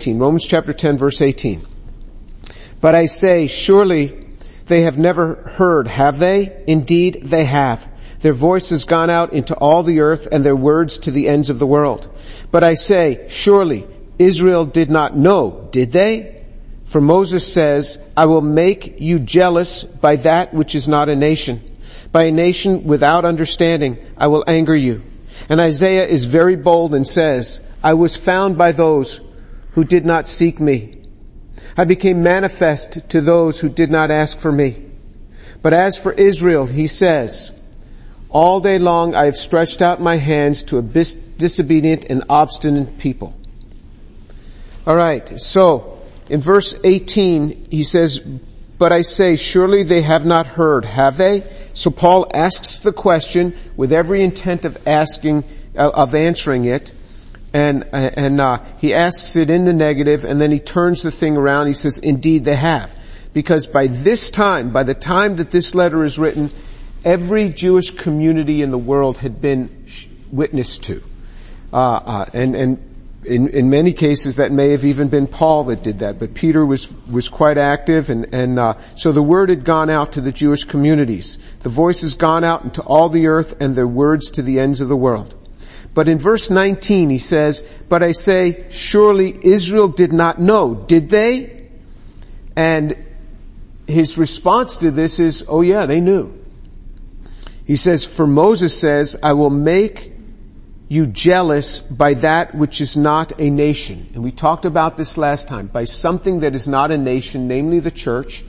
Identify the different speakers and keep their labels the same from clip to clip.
Speaker 1: 18. Romans chapter 10 verse 18. But I say, surely they have never heard, have they? Indeed, they have. Their voice has gone out into all the earth and their words to the ends of the world. But I say, surely Israel did not know, did they? For Moses says, I will make you jealous by that which is not a nation. By a nation without understanding, I will anger you. And Isaiah is very bold and says, I was found by those who did not seek me. I became manifest to those who did not ask for me. But as for Israel, he says, all day long I have stretched out my hands to a disobedient and obstinate people. Alright, so in verse 18 he says, but I say, surely they have not heard, have they? So Paul asks the question with every intent of asking, of answering it, and and uh, he asks it in the negative, and then he turns the thing around. He says, "Indeed, they have," because by this time, by the time that this letter is written, every Jewish community in the world had been witnessed to. Uh, uh, and, and in, in many cases that may have even been Paul that did that, but Peter was, was quite active and, and uh, so the word had gone out to the Jewish communities. The voice has gone out into all the earth and the words to the ends of the world. But in verse 19 he says, but I say, surely Israel did not know, did they? And his response to this is, oh yeah, they knew. He says, for Moses says, I will make you jealous by that which is not a nation. And we talked about this last time. By something that is not a nation, namely the church.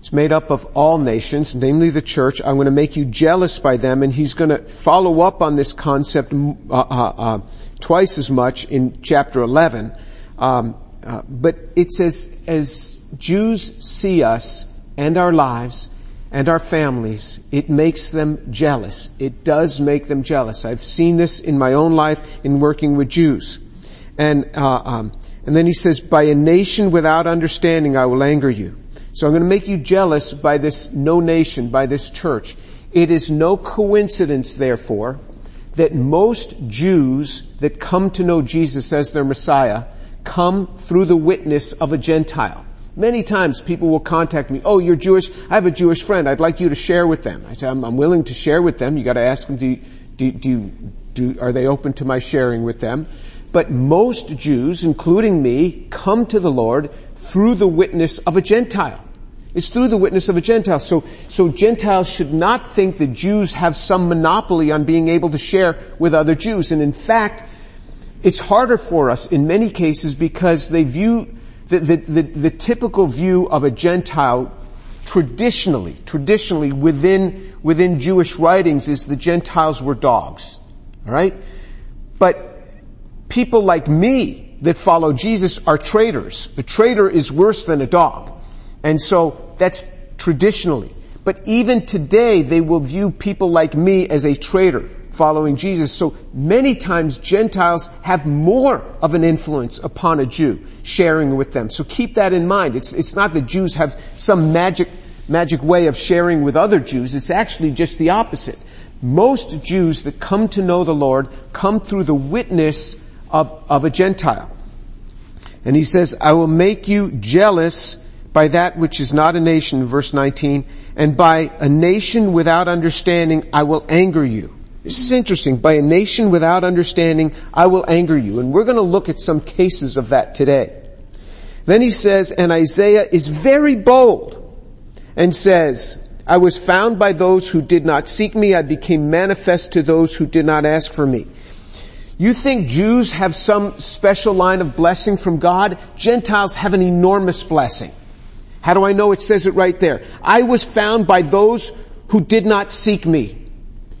Speaker 1: It's made up of all nations, namely the church. I'm going to make you jealous by them and he's going to follow up on this concept uh, uh, uh, twice as much in chapter 11. Um, uh, but it says, as Jews see us and our lives, and our families, it makes them jealous. It does make them jealous. I've seen this in my own life in working with Jews. And, uh, um, and then he says, by a nation without understanding I will anger you. So I'm going to make you jealous by this no nation, by this church. It is no coincidence, therefore, that most Jews that come to know Jesus as their Messiah come through the witness of a Gentile. Many times people will contact me, oh, you're Jewish, I have a Jewish friend, I'd like you to share with them. I say, I'm, I'm willing to share with them. You gotta ask them, do, do, do, do, are they open to my sharing with them? But most Jews, including me, come to the Lord through the witness of a Gentile. It's through the witness of a Gentile. So, so Gentiles should not think that Jews have some monopoly on being able to share with other Jews. And in fact, it's harder for us in many cases because they view the, the, the, the typical view of a Gentile traditionally, traditionally within, within Jewish writings is the Gentiles were dogs. Alright? But people like me that follow Jesus are traitors. A traitor is worse than a dog. And so that's traditionally. But even today they will view people like me as a traitor following Jesus. So many times Gentiles have more of an influence upon a Jew sharing with them. So keep that in mind. It's, it's not that Jews have some magic, magic way of sharing with other Jews. It's actually just the opposite. Most Jews that come to know the Lord come through the witness of, of a Gentile. And he says, I will make you jealous by that which is not a nation, verse 19, and by a nation without understanding I will anger you. This is interesting. By a nation without understanding, I will anger you. And we're going to look at some cases of that today. Then he says, and Isaiah is very bold and says, I was found by those who did not seek me. I became manifest to those who did not ask for me. You think Jews have some special line of blessing from God? Gentiles have an enormous blessing. How do I know? It says it right there. I was found by those who did not seek me.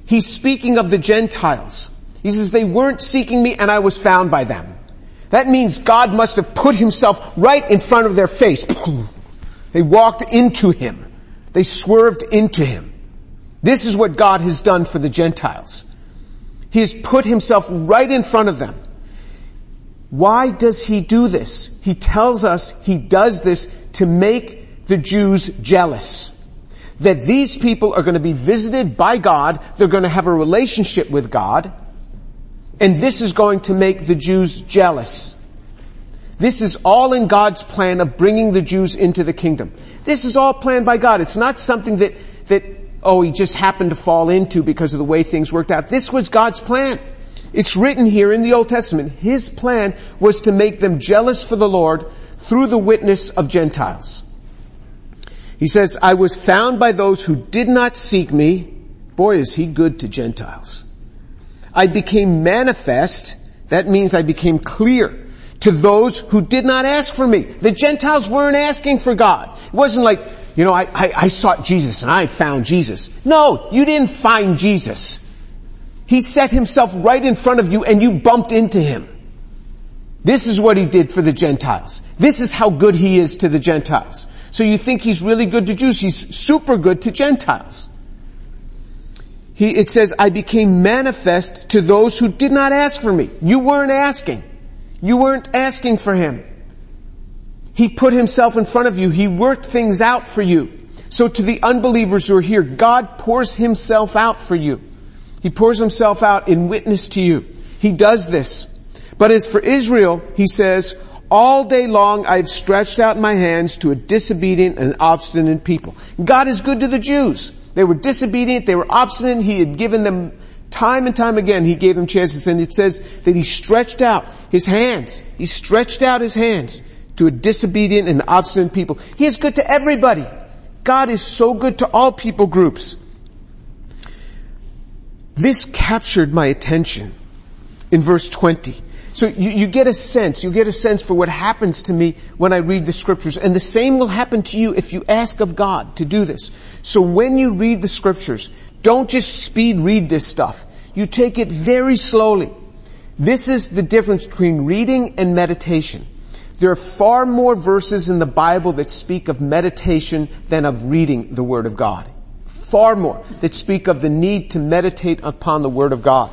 Speaker 1: He's speaking of the Gentiles. He says, they weren't seeking me and I was found by them. That means God must have put himself right in front of their face. They walked into him. They swerved into him. This is what God has done for the Gentiles. He has put himself right in front of them. Why does he do this? He tells us he does this to make the Jews jealous that these people are going to be visited by God, they're going to have a relationship with God, and this is going to make the Jews jealous. This is all in God's plan of bringing the Jews into the kingdom. This is all planned by God. It's not something that, that, oh, he just happened to fall into because of the way things worked out. This was God's plan. It's written here in the Old Testament. His plan was to make them jealous for the Lord through the witness of Gentiles. He says, I was found by those who did not seek me. Boy, is he good to Gentiles. I became manifest. That means I became clear to those who did not ask for me. The Gentiles weren't asking for God. It wasn't like, you know, I, I, I sought Jesus and I found Jesus. No, you didn't find Jesus. He set himself right in front of you and you bumped into him. This is what he did for the Gentiles. This is how good he is to the Gentiles. So you think he's really good to Jews. He's super good to Gentiles. He, it says, I became manifest to those who did not ask for me. You weren't asking. You weren't asking for him. He put himself in front of you. He worked things out for you. So to the unbelievers who are here, God pours himself out for you. He pours himself out in witness to you. He does this. But as for Israel, he says, all day long I've stretched out my hands to a disobedient and obstinate people. God is good to the Jews. They were disobedient, they were obstinate, He had given them Time and time again, he gave them chances and it says that he stretched out his hands. He stretched out his hands to a disobedient and obstinate people. He is good to everybody. God is so good to all people groups. This captured my attention in verse 20. So you, you, get a sense, you get a sense for what happens to me when I read the scriptures. And the same will happen to you if you ask of God to do this. So when you read the scriptures, don't just speed read this stuff. You take it very slowly. This is the difference between reading and meditation. There are far more verses in the Bible that speak of meditation than of reading the Word of God. Far more that speak of the need to meditate upon the Word of God.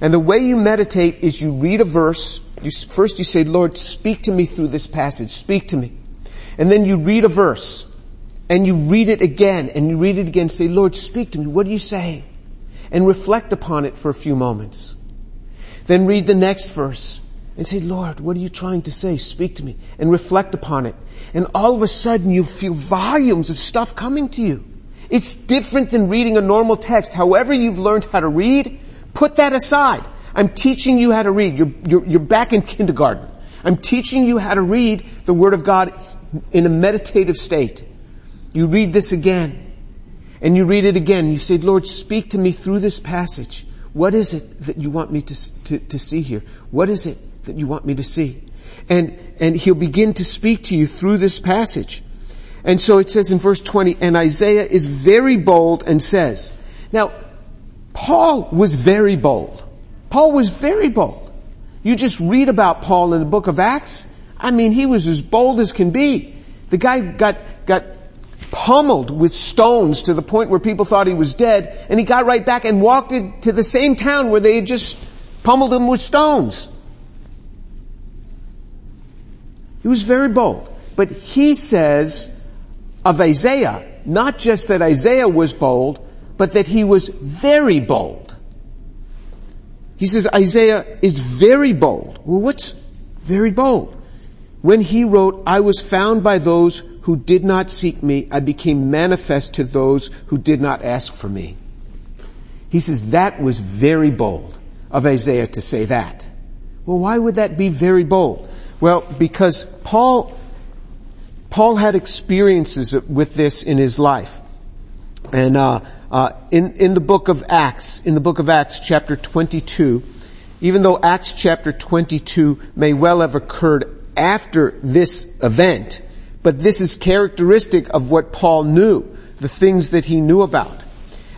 Speaker 1: And the way you meditate is you read a verse, you, first you say, Lord, speak to me through this passage, speak to me. And then you read a verse, and you read it again, and you read it again, say, Lord, speak to me, what are you saying? And reflect upon it for a few moments. Then read the next verse, and say, Lord, what are you trying to say? Speak to me. And reflect upon it. And all of a sudden you feel volumes of stuff coming to you. It's different than reading a normal text. However you've learned how to read, Put that aside. I'm teaching you how to read. You're, you're, you're back in kindergarten. I'm teaching you how to read the Word of God in a meditative state. You read this again. And you read it again. You say, Lord, speak to me through this passage. What is it that you want me to, to, to see here? What is it that you want me to see? And, and he'll begin to speak to you through this passage. And so it says in verse 20, and Isaiah is very bold and says, now, Paul was very bold. Paul was very bold. You just read about Paul in the book of Acts. I mean, he was as bold as can be. The guy got, got pummeled with stones to the point where people thought he was dead, and he got right back and walked into the same town where they had just pummeled him with stones. He was very bold. But he says of Isaiah, not just that Isaiah was bold, but that he was very bold. He says Isaiah is very bold. Well, what's very bold? When he wrote, I was found by those who did not seek me. I became manifest to those who did not ask for me. He says that was very bold of Isaiah to say that. Well, why would that be very bold? Well, because Paul, Paul had experiences with this in his life. And, uh, uh, in, in the book of Acts, in the book of Acts chapter 22, even though Acts chapter 22 may well have occurred after this event, but this is characteristic of what Paul knew, the things that he knew about.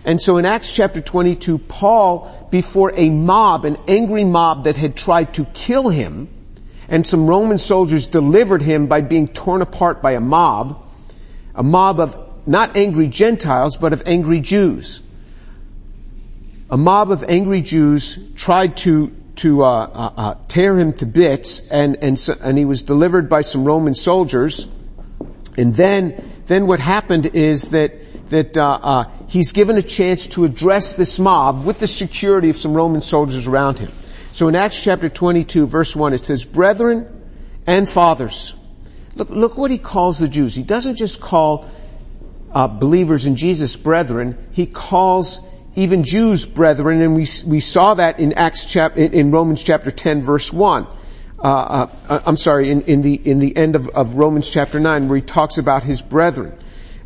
Speaker 1: And so in Acts chapter 22, Paul, before a mob, an angry mob that had tried to kill him, and some Roman soldiers delivered him by being torn apart by a mob, a mob of not angry Gentiles, but of angry Jews. A mob of angry Jews tried to to uh, uh, uh, tear him to bits, and and so, and he was delivered by some Roman soldiers. And then then what happened is that that uh, uh, he's given a chance to address this mob with the security of some Roman soldiers around him. So in Acts chapter 22, verse one, it says, "Brethren." and fathers. Look, look what he calls the Jews. He doesn't just call uh, believers in Jesus brethren. He calls even Jews brethren, and we we saw that in Acts chap in, in Romans chapter ten verse one. Uh, uh, uh, I'm sorry, in, in the in the end of, of Romans chapter nine, where he talks about his brethren,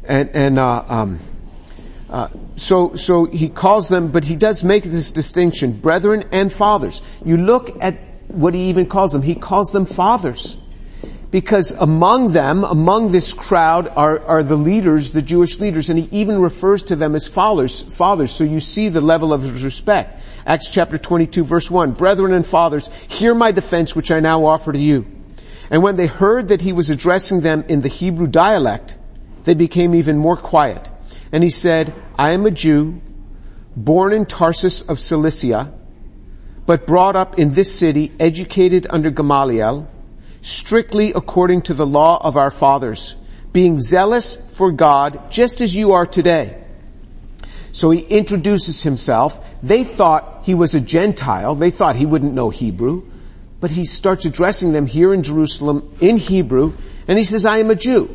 Speaker 1: and and uh, um, uh, so so he calls them, but he does make this distinction: brethren and fathers. You look at what he even calls them. He calls them fathers because among them, among this crowd are, are the leaders, the Jewish leaders, and he even refers to them as fathers, fathers, so you see the level of his respect. Acts chapter 22 verse 1, Brethren and fathers, hear my defense which I now offer to you. And when they heard that he was addressing them in the Hebrew dialect, they became even more quiet. And he said, I am a Jew, born in Tarsus of Cilicia, but brought up in this city, educated under Gamaliel, strictly according to the law of our fathers, being zealous for God just as you are today. So he introduces himself. They thought he was a Gentile. They thought he wouldn't know Hebrew. But he starts addressing them here in Jerusalem in Hebrew, and he says, I am a Jew.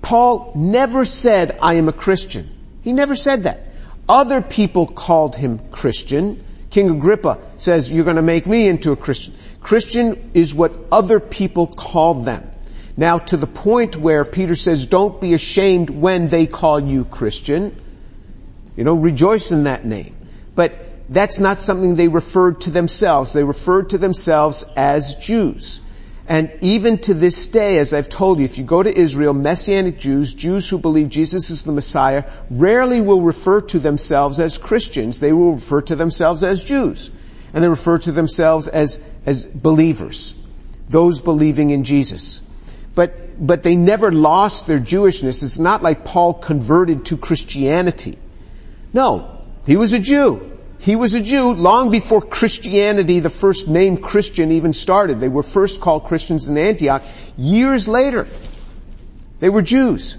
Speaker 1: Paul never said, I am a Christian. He never said that. Other people called him Christian. King Agrippa says, you're going to make me into a Christian. Christian is what other people call them. Now to the point where Peter says, don't be ashamed when they call you Christian. You know, rejoice in that name. But that's not something they referred to themselves. They referred to themselves as Jews. And even to this day, as I've told you, if you go to Israel, Messianic Jews, Jews who believe Jesus is the Messiah, rarely will refer to themselves as Christians. They will refer to themselves as Jews. And they refer to themselves as as believers, those believing in Jesus. But, but they never lost their Jewishness. It's not like Paul converted to Christianity. No, he was a Jew. He was a Jew long before Christianity, the first name Christian even started. They were first called Christians in Antioch. Years later, they were Jews.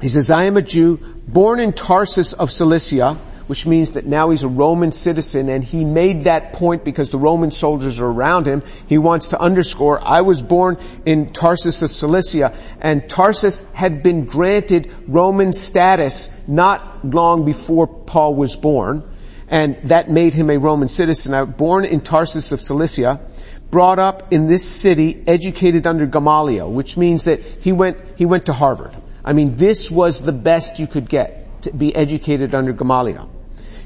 Speaker 1: He says, I am a Jew born in Tarsus of Cilicia, which means that now he's a Roman citizen and he made that point because the Roman soldiers are around him. He wants to underscore, I was born in Tarsus of Cilicia and Tarsus had been granted Roman status not long before Paul was born and that made him a Roman citizen. I was born in Tarsus of Cilicia, brought up in this city, educated under Gamaliel, which means that he went, he went to Harvard. I mean, this was the best you could get to be educated under Gamaliel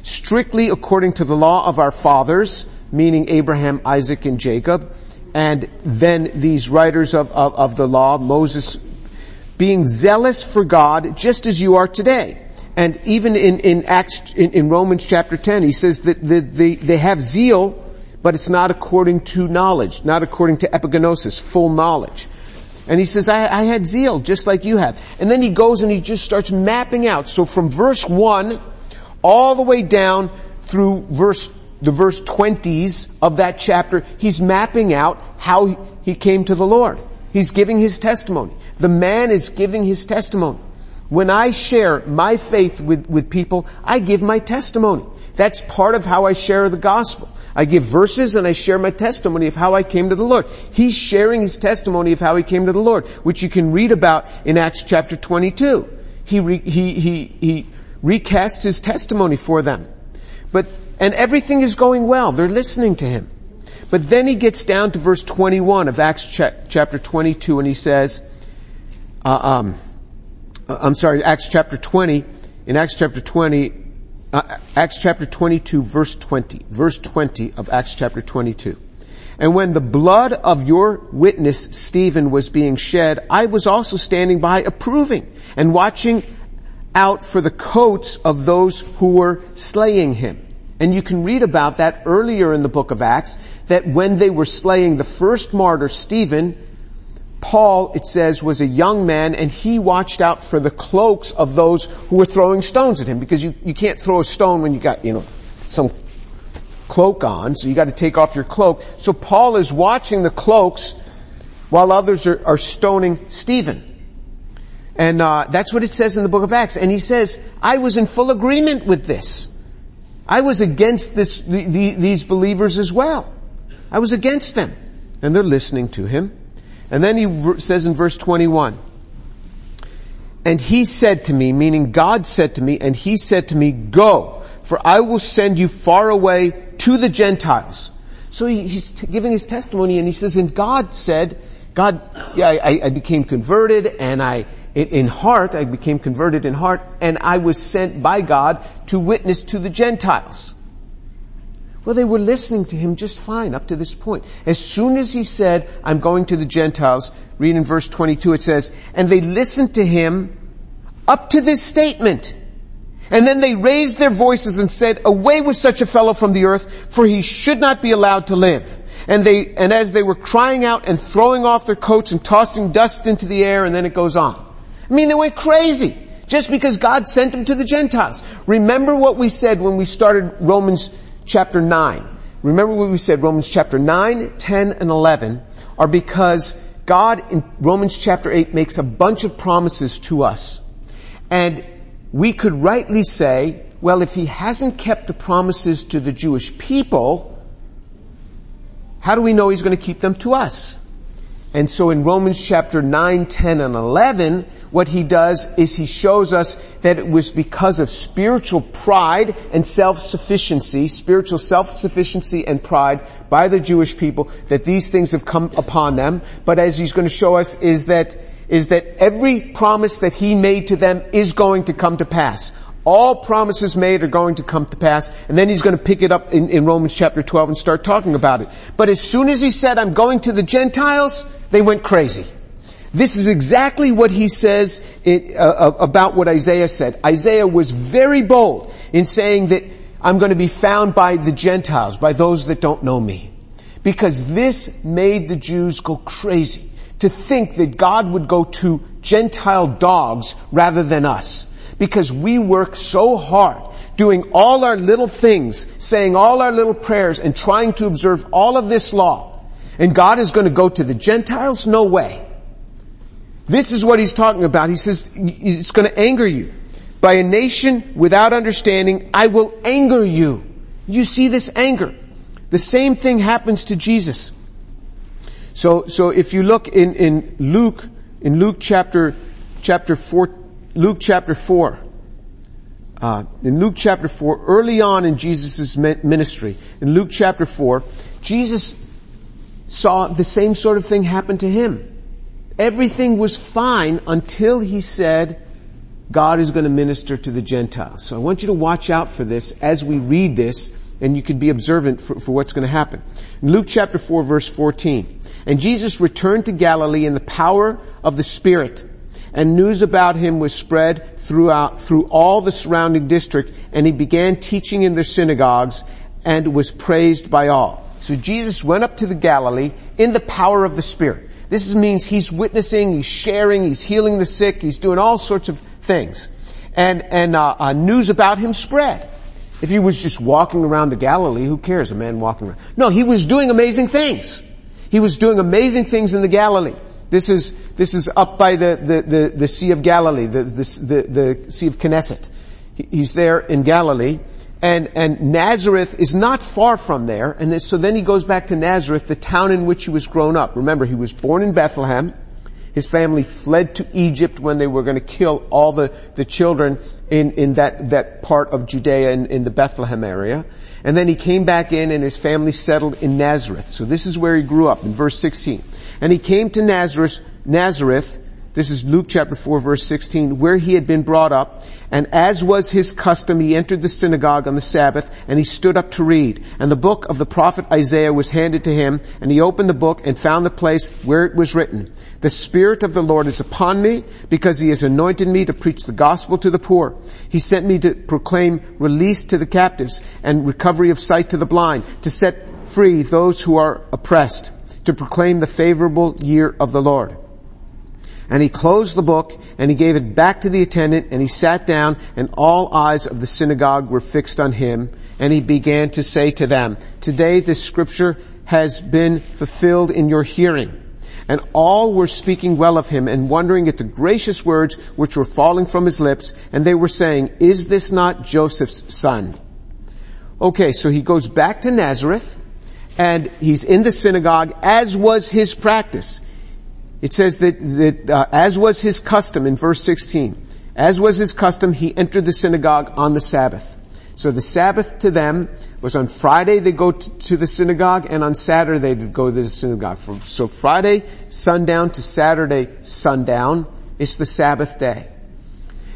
Speaker 1: strictly according to the law of our fathers, meaning Abraham, Isaac, and Jacob, and then these writers of, of, of the law, Moses, being zealous for God just as you are today. And even in, in Acts, in, in Romans chapter 10, he says that the, the, they have zeal, but it's not according to knowledge, not according to epigenosis, full knowledge. And he says, I, I had zeal just like you have. And then he goes and he just starts mapping out. So from verse 1 all the way down through verse, the verse 20s of that chapter, he's mapping out how he came to the Lord. He's giving his testimony. The man is giving his testimony. When I share my faith with, with people, I give my testimony. That's part of how I share the gospel. I give verses and I share my testimony of how I came to the Lord. He's sharing his testimony of how he came to the Lord, which you can read about in Acts chapter 22. He, re, he, he, he recasts his testimony for them. But, and everything is going well. They're listening to him. But then he gets down to verse 21 of Acts cha- chapter 22 and he says, uh, um, uh, I'm sorry, Acts chapter 20, in Acts chapter 20, uh, Acts chapter 22 verse 20, verse 20 of Acts chapter 22. And when the blood of your witness Stephen was being shed, I was also standing by approving and watching out for the coats of those who were slaying him. And you can read about that earlier in the book of Acts, that when they were slaying the first martyr, Stephen, Paul, it says, was a young man and he watched out for the cloaks of those who were throwing stones at him because you, you can't throw a stone when you got, you know, some cloak on, so you got to take off your cloak. So Paul is watching the cloaks while others are, are stoning Stephen. And uh, that's what it says in the book of Acts. And he says, I was in full agreement with this. I was against this, the, the, these believers as well. I was against them. And they're listening to him. And then he says in verse 21, and he said to me, meaning God said to me, and he said to me, go, for I will send you far away to the Gentiles. So he, he's t- giving his testimony and he says, and God said, God, I, I became converted and I, in heart, I became converted in heart and I was sent by God to witness to the Gentiles. Well, they were listening to him just fine up to this point. As soon as he said, I'm going to the Gentiles, read in verse 22, it says, and they listened to him up to this statement. And then they raised their voices and said, away with such a fellow from the earth, for he should not be allowed to live. And they, and as they were crying out and throwing off their coats and tossing dust into the air, and then it goes on. I mean, they went crazy. Just because God sent them to the Gentiles. Remember what we said when we started Romans chapter 9. Remember what we said, Romans chapter 9, 10, and 11 are because God in Romans chapter 8 makes a bunch of promises to us. And we could rightly say, well, if he hasn't kept the promises to the Jewish people, how do we know he's going to keep them to us? And so in Romans chapter 9, 10, and 11, what he does is he shows us that it was because of spiritual pride and self-sufficiency, spiritual self-sufficiency and pride by the Jewish people that these things have come upon them. But as he's going to show us is that, is that every promise that he made to them is going to come to pass. All promises made are going to come to pass, and then he's going to pick it up in, in, Romans chapter 12 and start talking about it. But as soon as he said, I'm going to the Gentiles, they went crazy. This is exactly what he says it, uh, uh, about what Isaiah said. Isaiah was very bold in saying that I'm going to be found by the Gentiles, by those that don't know me. Because this made the Jews go crazy to think that God would go to Gentile dogs rather than us because we work so hard doing all our little things, saying all our little prayers and trying to observe all of this law. And God is going to go to the Gentiles? No way. This is what he's talking about. He says it's going to anger you. By a nation without understanding, I will anger you. You see this anger. The same thing happens to Jesus. So, so if you look in, in Luke, in Luke chapter, chapter 4, Luke chapter 4. Uh, in Luke chapter 4, early on in Jesus' ministry, in Luke chapter 4, Jesus saw the same sort of thing happen to him. Everything was fine until he said, God is going to minister to the Gentiles. So I want you to watch out for this as we read this, and you can be observant for, for what's going to happen. In Luke chapter 4 verse 14, and Jesus returned to Galilee in the power of the Spirit, and news about him was spread throughout, through all the surrounding district, and he began teaching in their synagogues and was praised by all. So Jesus went up to the Galilee in the power of the Spirit. This means he's witnessing, he's sharing, he's healing the sick, he's doing all sorts of things. And, and uh, uh, news about him spread. If he was just walking around the Galilee, who cares, a man walking around? No, he was doing amazing things. He was doing amazing things in the Galilee. This is, this is up by the, the, the, the Sea of Galilee, the, the, the, Sea of Gennesaret. He's there in Galilee. And, and Nazareth is not far from there. And so then he goes back to Nazareth, the town in which he was grown up. Remember, he was born in Bethlehem. His family fled to Egypt when they were going to kill all the, the children in, in that, that part of Judea in, in the Bethlehem area. And then he came back in and his family settled in Nazareth. So this is where he grew up in verse 16. And he came to Nazareth, Nazareth, this is Luke chapter 4 verse 16, where he had been brought up. And as was his custom, he entered the synagogue on the Sabbath and he stood up to read. And the book of the prophet Isaiah was handed to him and he opened the book and found the place where it was written, The Spirit of the Lord is upon me because he has anointed me to preach the gospel to the poor. He sent me to proclaim release to the captives and recovery of sight to the blind, to set free those who are oppressed, to proclaim the favorable year of the Lord. And he closed the book and he gave it back to the attendant and he sat down and all eyes of the synagogue were fixed on him and he began to say to them, today this scripture has been fulfilled in your hearing. And all were speaking well of him and wondering at the gracious words which were falling from his lips and they were saying, is this not Joseph's son? Okay, so he goes back to Nazareth and he's in the synagogue as was his practice. It says that, that uh, as was his custom in verse 16, as was his custom, he entered the synagogue on the Sabbath. So the Sabbath to them was on Friday they go to the synagogue and on Saturday they go to the synagogue. So Friday sundown to Saturday sundown is the Sabbath day.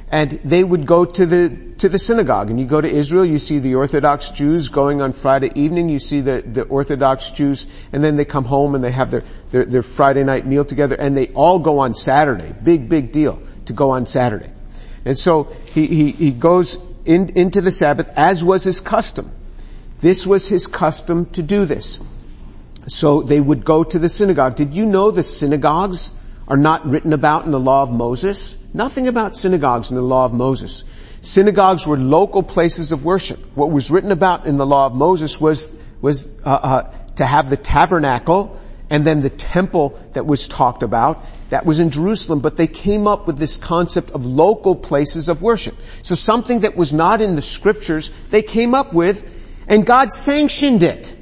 Speaker 1: And they would go to the, to the synagogue. And you go to Israel, you see the Orthodox Jews going on Friday evening, you see the, the Orthodox Jews, and then they come home and they have their, their, their Friday night meal together, and they all go on Saturday. Big, big deal to go on Saturday. And so he, he, he goes in, into the Sabbath as was his custom. This was his custom to do this. So they would go to the synagogue. Did you know the synagogues are not written about in the law of Moses? Nothing about synagogues in the law of Moses. Synagogues were local places of worship. What was written about in the law of Moses was, was uh, uh, to have the tabernacle and then the temple that was talked about, that was in Jerusalem, but they came up with this concept of local places of worship. So something that was not in the scriptures, they came up with, and God sanctioned it.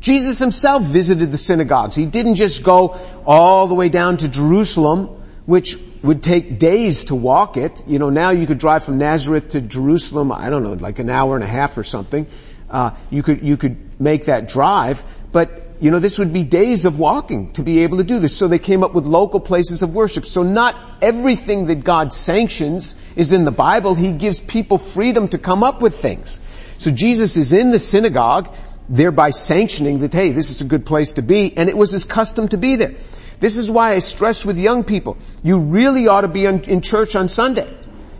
Speaker 1: Jesus himself visited the synagogues. He didn't just go all the way down to Jerusalem, which would take days to walk it. You know, now you could drive from Nazareth to Jerusalem, I don't know, like an hour and a half or something. Uh, you could, you could make that drive, but you know, this would be days of walking to be able to do this. So they came up with local places of worship. So not everything that God sanctions is in the Bible. He gives people freedom to come up with things. So Jesus is in the synagogue, thereby sanctioning that, hey, this is a good place to be, and it was his custom to be there. This is why I stress with young people, you really ought to be in church on Sunday.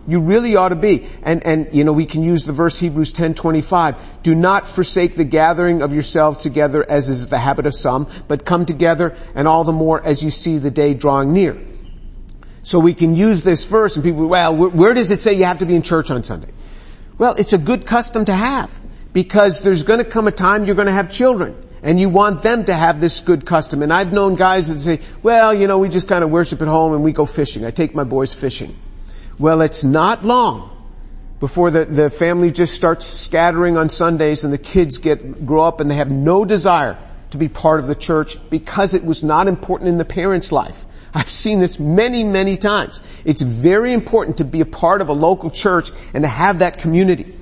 Speaker 1: You really ought to be. And, and, you know, we can use the verse Hebrews 10:25. Do not forsake the gathering of yourselves together as is the habit of some, but come together and all the more as you see the day drawing near. So we can use this verse and people, well, where does it say you have to be in church on Sunday? Well, it's a good custom to have because there's going to come a time you're going to have children and you want them to have this good custom. And I've known guys that say, well, you know, we just kind of worship at home and we go fishing. I take my boys fishing. Well, it's not long before the, the family just starts scattering on Sundays and the kids get, grow up and they have no desire to be part of the church because it was not important in the parents' life. I've seen this many, many times. It's very important to be a part of a local church and to have that community.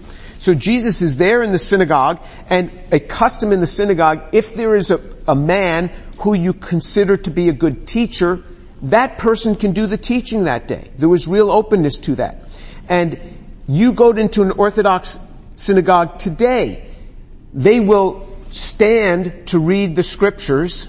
Speaker 1: So Jesus is there in the synagogue and a custom in the synagogue, if there is a, a man who you consider to be a good teacher, that person can do the teaching that day. There was real openness to that. And you go into an Orthodox synagogue today, they will stand to read the scriptures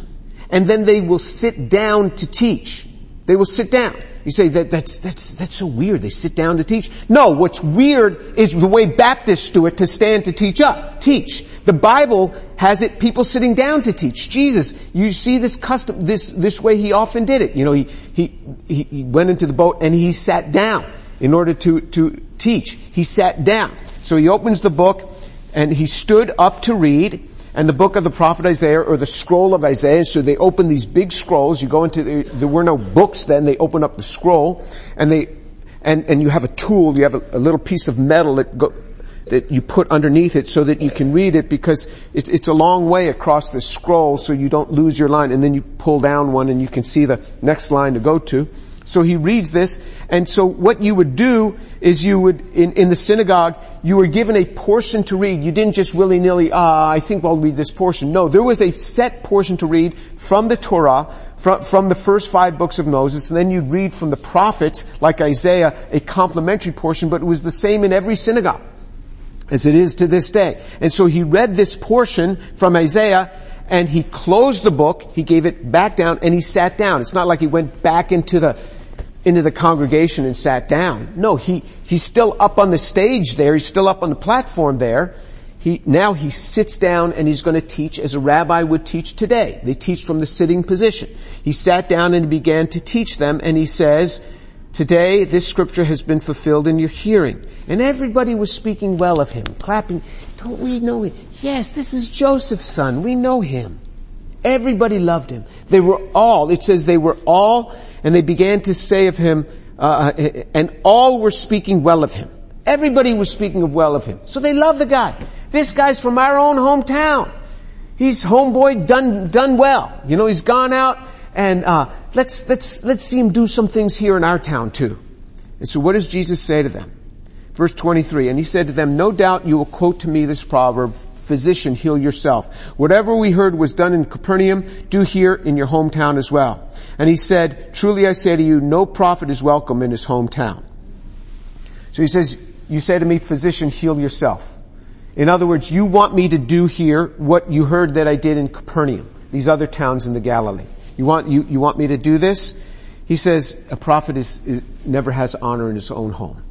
Speaker 1: and then they will sit down to teach. They will sit down. You say that that's that's that's so weird. They sit down to teach. No, what's weird is the way Baptists do it to stand to teach up, teach. The Bible has it people sitting down to teach. Jesus, you see this custom this this way he often did it. You know, he he he went into the boat and he sat down in order to to teach. He sat down. So he opens the book and he stood up to read and the book of the prophet Isaiah or the scroll of Isaiah. So they open these big scrolls. You go into, the, there were no books then. They open up the scroll and they, and, and you have a tool, you have a, a little piece of metal that go, that you put underneath it so that you can read it because it's, it's a long way across the scroll so you don't lose your line and then you pull down one and you can see the next line to go to. So he reads this, and so what you would do is you would, in, in the synagogue, you were given a portion to read. You didn't just willy-nilly, ah, I think I'll read this portion. No, there was a set portion to read from the Torah, from, from the first five books of Moses, and then you'd read from the prophets, like Isaiah, a complementary portion, but it was the same in every synagogue, as it is to this day. And so he read this portion from Isaiah, and he closed the book, he gave it back down, and he sat down. It's not like he went back into the into the congregation and sat down. No, he, he's still up on the stage there. He's still up on the platform there. He, now he sits down and he's going to teach as a rabbi would teach today. They teach from the sitting position. He sat down and began to teach them and he says, today this scripture has been fulfilled in your hearing. And everybody was speaking well of him, clapping. Don't we know him? Yes, this is Joseph's son. We know him. Everybody loved him. They were all, it says they were all and they began to say of him, uh, uh, and all were speaking well of him. Everybody was speaking of well of him. So they love the guy. This guy's from our own hometown. He's homeboy done, done well. You know, he's gone out and uh, let's let's let's see him do some things here in our town too. And so, what does Jesus say to them? Verse 23, and he said to them, No doubt you will quote to me this proverb, physician, heal yourself. Whatever we heard was done in Capernaum, do here in your hometown as well. And he said, truly I say to you, no prophet is welcome in his hometown. So he says, you say to me, physician, heal yourself. In other words, you want me to do here what you heard that I did in Capernaum, these other towns in the Galilee. You want, you, you want me to do this? He says, a prophet is, is never has honor in his own home.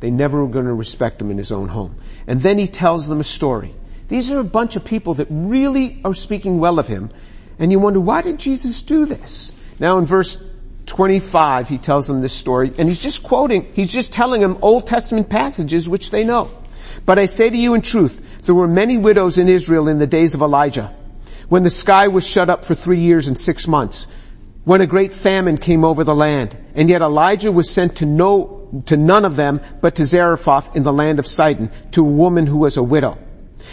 Speaker 1: They never are going to respect him in his own home. And then he tells them a story. These are a bunch of people that really are speaking well of him. And you wonder, why did Jesus do this? Now in verse 25, he tells them this story, and he's just quoting, he's just telling them Old Testament passages which they know. But I say to you in truth, there were many widows in Israel in the days of Elijah, when the sky was shut up for three years and six months, when a great famine came over the land, and yet Elijah was sent to no, to none of them, but to Zarephath in the land of Sidon, to a woman who was a widow.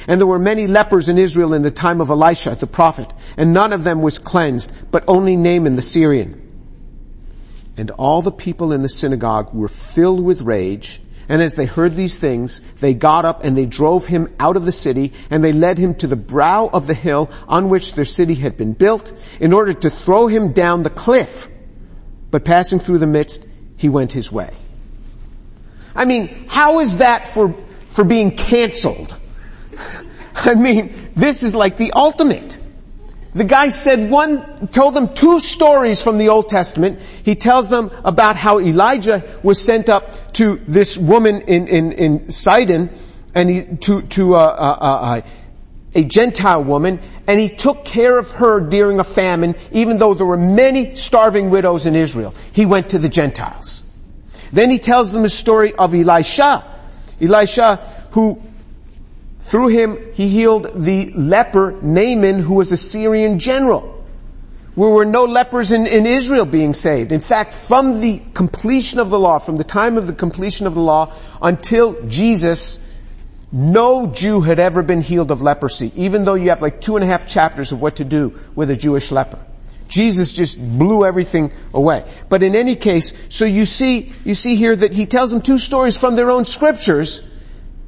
Speaker 1: And there were many lepers in Israel in the time of Elisha, the prophet, and none of them was cleansed, but only Naaman the Syrian. And all the people in the synagogue were filled with rage, and as they heard these things, they got up and they drove him out of the city, and they led him to the brow of the hill on which their city had been built, in order to throw him down the cliff. But passing through the midst, he went his way. I mean, how is that for, for being canceled? I mean, this is like the ultimate. The guy said one, told them two stories from the Old Testament. He tells them about how Elijah was sent up to this woman in, in, in Sidon and he, to, to, uh, uh, uh, a Gentile woman and he took care of her during a famine even though there were many starving widows in Israel. He went to the Gentiles. Then he tells them a story of Elisha. Elisha who through him, he healed the leper Naaman, who was a Syrian general. There were no lepers in, in Israel being saved. In fact, from the completion of the law, from the time of the completion of the law until Jesus, no Jew had ever been healed of leprosy, even though you have like two and a half chapters of what to do with a Jewish leper. Jesus just blew everything away. But in any case, so you see, you see here that he tells them two stories from their own scriptures,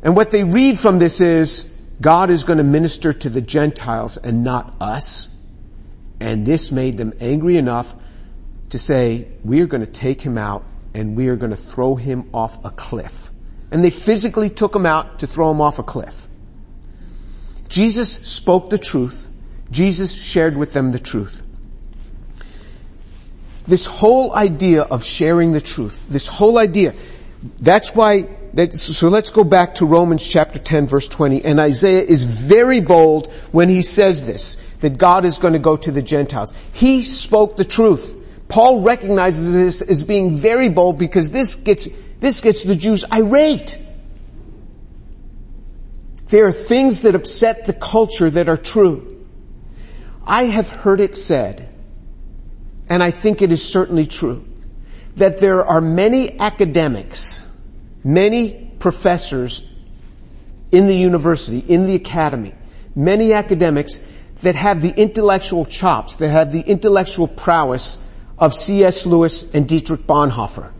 Speaker 1: and what they read from this is, God is going to minister to the Gentiles and not us. And this made them angry enough to say, we are going to take him out and we are going to throw him off a cliff. And they physically took him out to throw him off a cliff. Jesus spoke the truth. Jesus shared with them the truth. This whole idea of sharing the truth, this whole idea, that's why so let's go back to Romans chapter 10 verse 20. And Isaiah is very bold when he says this, that God is going to go to the Gentiles. He spoke the truth. Paul recognizes this as being very bold because this gets, this gets the Jews irate. There are things that upset the culture that are true. I have heard it said, and I think it is certainly true, that there are many academics many professors in the university, in the academy, many academics that have the intellectual chops, that have the intellectual prowess of C.S. Lewis and Dietrich Bonhoeffer.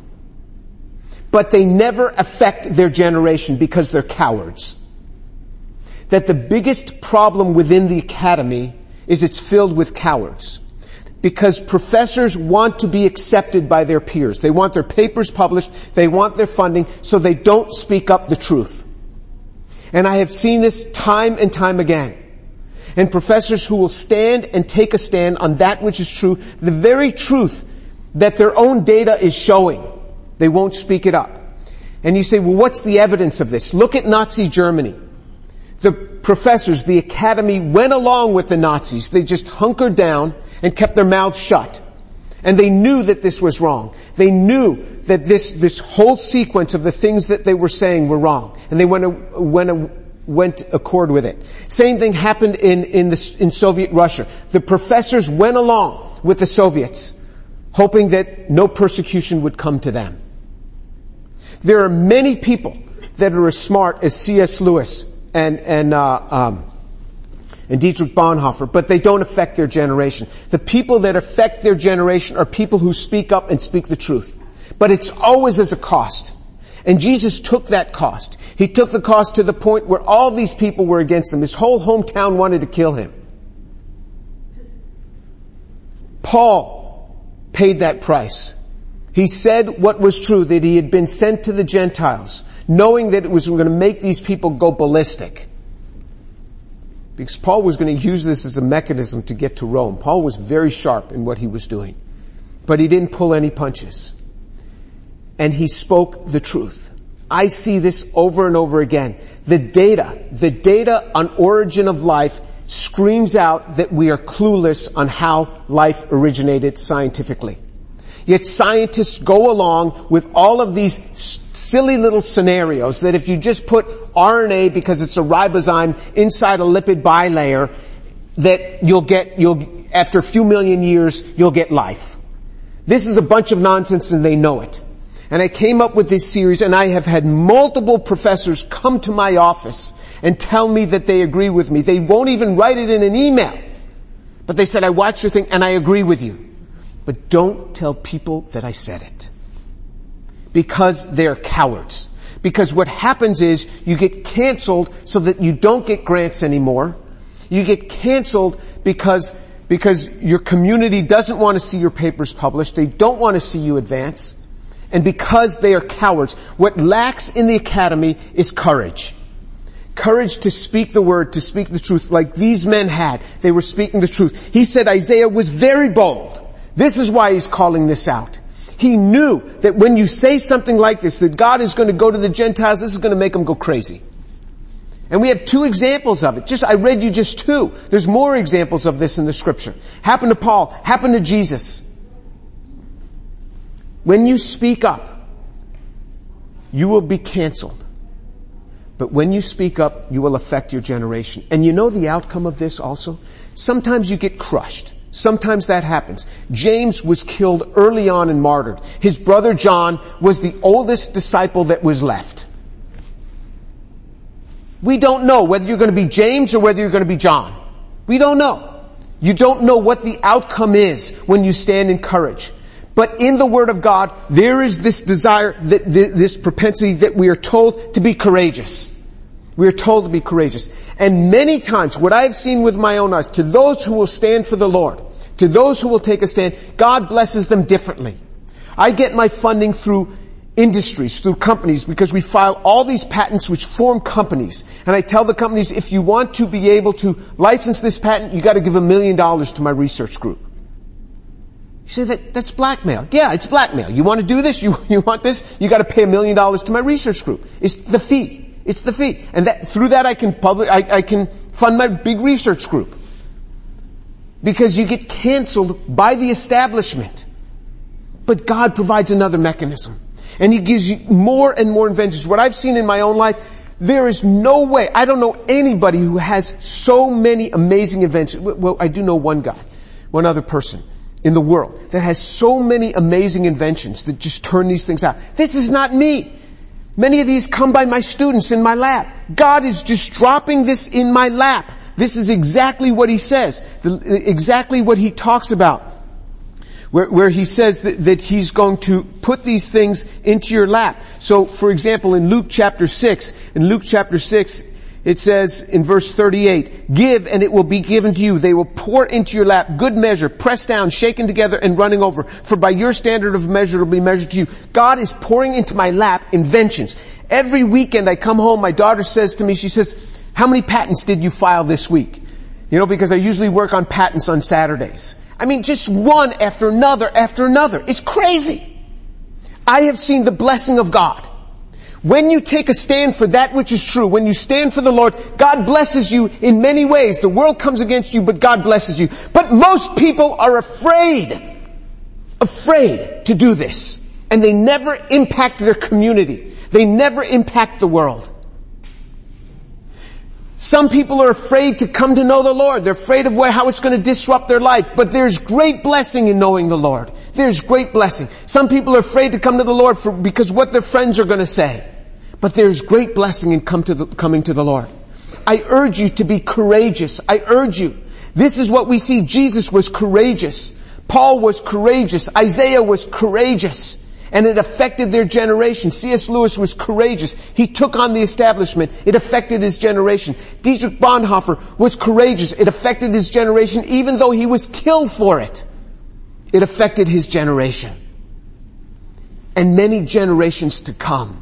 Speaker 1: But they never affect their generation because they're cowards. That the biggest problem within the academy is it's filled with cowards because professors want to be accepted by their peers. They want their papers published, they want their funding, so they don't speak up the truth. And I have seen this time and time again. And professors who will stand and take a stand on that which is true, the very truth that their own data is showing, they won't speak it up. And you say, well, what's the evidence of this? Look at Nazi Germany. The professors, the academy went along with the Nazis. They just hunkered down and kept their mouths shut. And they knew that this was wrong. They knew that this, this whole sequence of the things that they were saying were wrong. And they went, went, went accord with it. Same thing happened in, in, the, in Soviet Russia. The professors went along with the Soviets, hoping that no persecution would come to them. There are many people that are as smart as C.S. Lewis and, and, uh, um, and Dietrich Bonhoeffer, but they don't affect their generation. The people that affect their generation are people who speak up and speak the truth. But it's always as a cost. And Jesus took that cost. He took the cost to the point where all these people were against him. His whole hometown wanted to kill him. Paul paid that price. He said what was true, that he had been sent to the Gentiles, knowing that it was going to make these people go ballistic. Because Paul was going to use this as a mechanism to get to Rome. Paul was very sharp in what he was doing. But he didn't pull any punches. And he spoke the truth. I see this over and over again. The data, the data on origin of life screams out that we are clueless on how life originated scientifically. Yet scientists go along with all of these silly little scenarios that if you just put RNA because it's a ribozyme inside a lipid bilayer, that you'll get, you'll, after a few million years, you'll get life. This is a bunch of nonsense and they know it. And I came up with this series and I have had multiple professors come to my office and tell me that they agree with me. They won't even write it in an email. But they said, I watched your thing and I agree with you. But don't tell people that I said it. Because they're cowards. Because what happens is you get canceled so that you don't get grants anymore. You get canceled because, because your community doesn't want to see your papers published. They don't want to see you advance. And because they are cowards, what lacks in the academy is courage. Courage to speak the word, to speak the truth like these men had. They were speaking the truth. He said Isaiah was very bold. This is why he's calling this out. He knew that when you say something like this, that God is going to go to the Gentiles, this is going to make them go crazy. And we have two examples of it. Just, I read you just two. There's more examples of this in the scripture. Happened to Paul, happened to Jesus. When you speak up, you will be canceled. But when you speak up, you will affect your generation. And you know the outcome of this also? Sometimes you get crushed. Sometimes that happens. James was killed early on and martyred. His brother John was the oldest disciple that was left. We don't know whether you're going to be James or whether you're going to be John. We don't know. You don't know what the outcome is when you stand in courage. But in the Word of God, there is this desire, this propensity that we are told to be courageous. We are told to be courageous. And many times, what I've seen with my own eyes, to those who will stand for the Lord, to those who will take a stand, God blesses them differently. I get my funding through industries, through companies, because we file all these patents which form companies. And I tell the companies, if you want to be able to license this patent, you gotta give a million dollars to my research group. You say that, that's blackmail. Yeah, it's blackmail. You want to do this? You, you want this? You gotta pay a million dollars to my research group. It's the fee. It's the fee. And that, through that I can publish, I, I can fund my big research group. Because you get canceled by the establishment. But God provides another mechanism. And He gives you more and more inventions. What I've seen in my own life, there is no way, I don't know anybody who has so many amazing inventions. Well, I do know one guy, one other person in the world that has so many amazing inventions that just turn these things out. This is not me. Many of these come by my students in my lap. God is just dropping this in my lap. This is exactly what he says, the, exactly what he talks about. Where, where he says that, that he's going to put these things into your lap. So, for example, in Luke chapter 6, in Luke chapter 6, it says in verse 38, give and it will be given to you. They will pour into your lap good measure, pressed down, shaken together and running over. For by your standard of measure it will be measured to you. God is pouring into my lap inventions. Every weekend I come home, my daughter says to me, she says, how many patents did you file this week? You know, because I usually work on patents on Saturdays. I mean, just one after another after another. It's crazy. I have seen the blessing of God. When you take a stand for that which is true, when you stand for the Lord, God blesses you in many ways. The world comes against you, but God blesses you. But most people are afraid, afraid to do this. And they never impact their community. They never impact the world. Some people are afraid to come to know the Lord. They're afraid of how it's going to disrupt their life. But there's great blessing in knowing the Lord. There's great blessing. Some people are afraid to come to the Lord for, because what their friends are going to say. But there's great blessing in come to the, coming to the Lord. I urge you to be courageous. I urge you. This is what we see. Jesus was courageous. Paul was courageous. Isaiah was courageous. And it affected their generation. C.S. Lewis was courageous. He took on the establishment. It affected his generation. Dietrich Bonhoeffer was courageous. It affected his generation even though he was killed for it. It affected his generation. And many generations to come.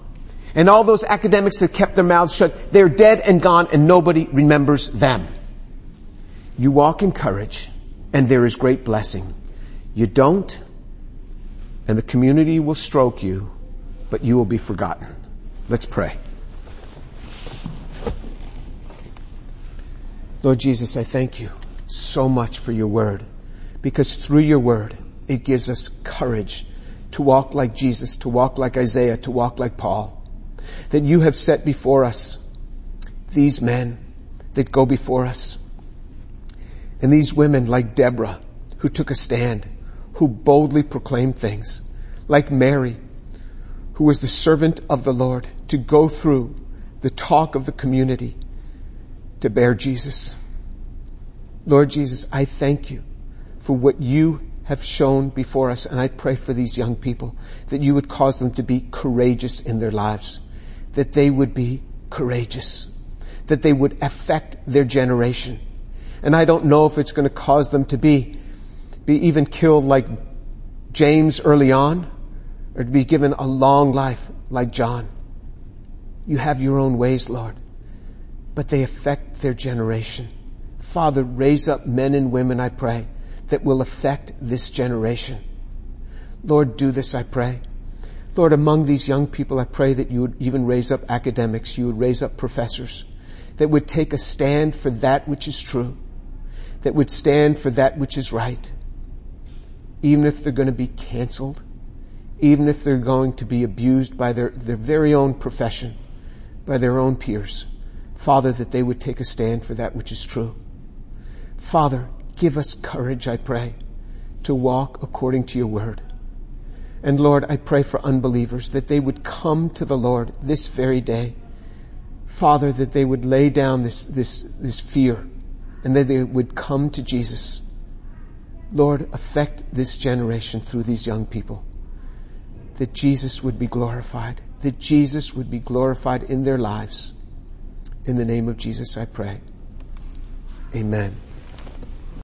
Speaker 1: And all those academics that kept their mouths shut, they're dead and gone and nobody remembers them. You walk in courage and there is great blessing. You don't and the community will stroke you, but you will be forgotten. Let's pray. Lord Jesus, I thank you so much for your word because through your word, it gives us courage to walk like Jesus, to walk like Isaiah, to walk like Paul. That you have set before us these men that go before us and these women like Deborah who took a stand who boldly proclaimed things, like Mary, who was the servant of the Lord, to go through the talk of the community to bear Jesus. Lord Jesus, I thank you for what you have shown before us, and I pray for these young people that you would cause them to be courageous in their lives, that they would be courageous, that they would affect their generation. And I don't know if it's going to cause them to be be even killed like James early on, or to be given a long life like John. You have your own ways, Lord, but they affect their generation. Father, raise up men and women, I pray, that will affect this generation. Lord, do this, I pray. Lord, among these young people, I pray that you would even raise up academics, you would raise up professors that would take a stand for that which is true, that would stand for that which is right, even if they're going to be canceled, even if they're going to be abused by their, their very own profession, by their own peers. Father, that they would take a stand for that which is true. Father, give us courage, I pray, to walk according to your word. And Lord, I pray for unbelievers that they would come to the Lord this very day. Father, that they would lay down this, this, this fear and that they would come to Jesus Lord, affect this generation through these young people. That Jesus would be glorified. That Jesus would be glorified in their lives. In the name of Jesus I pray. Amen.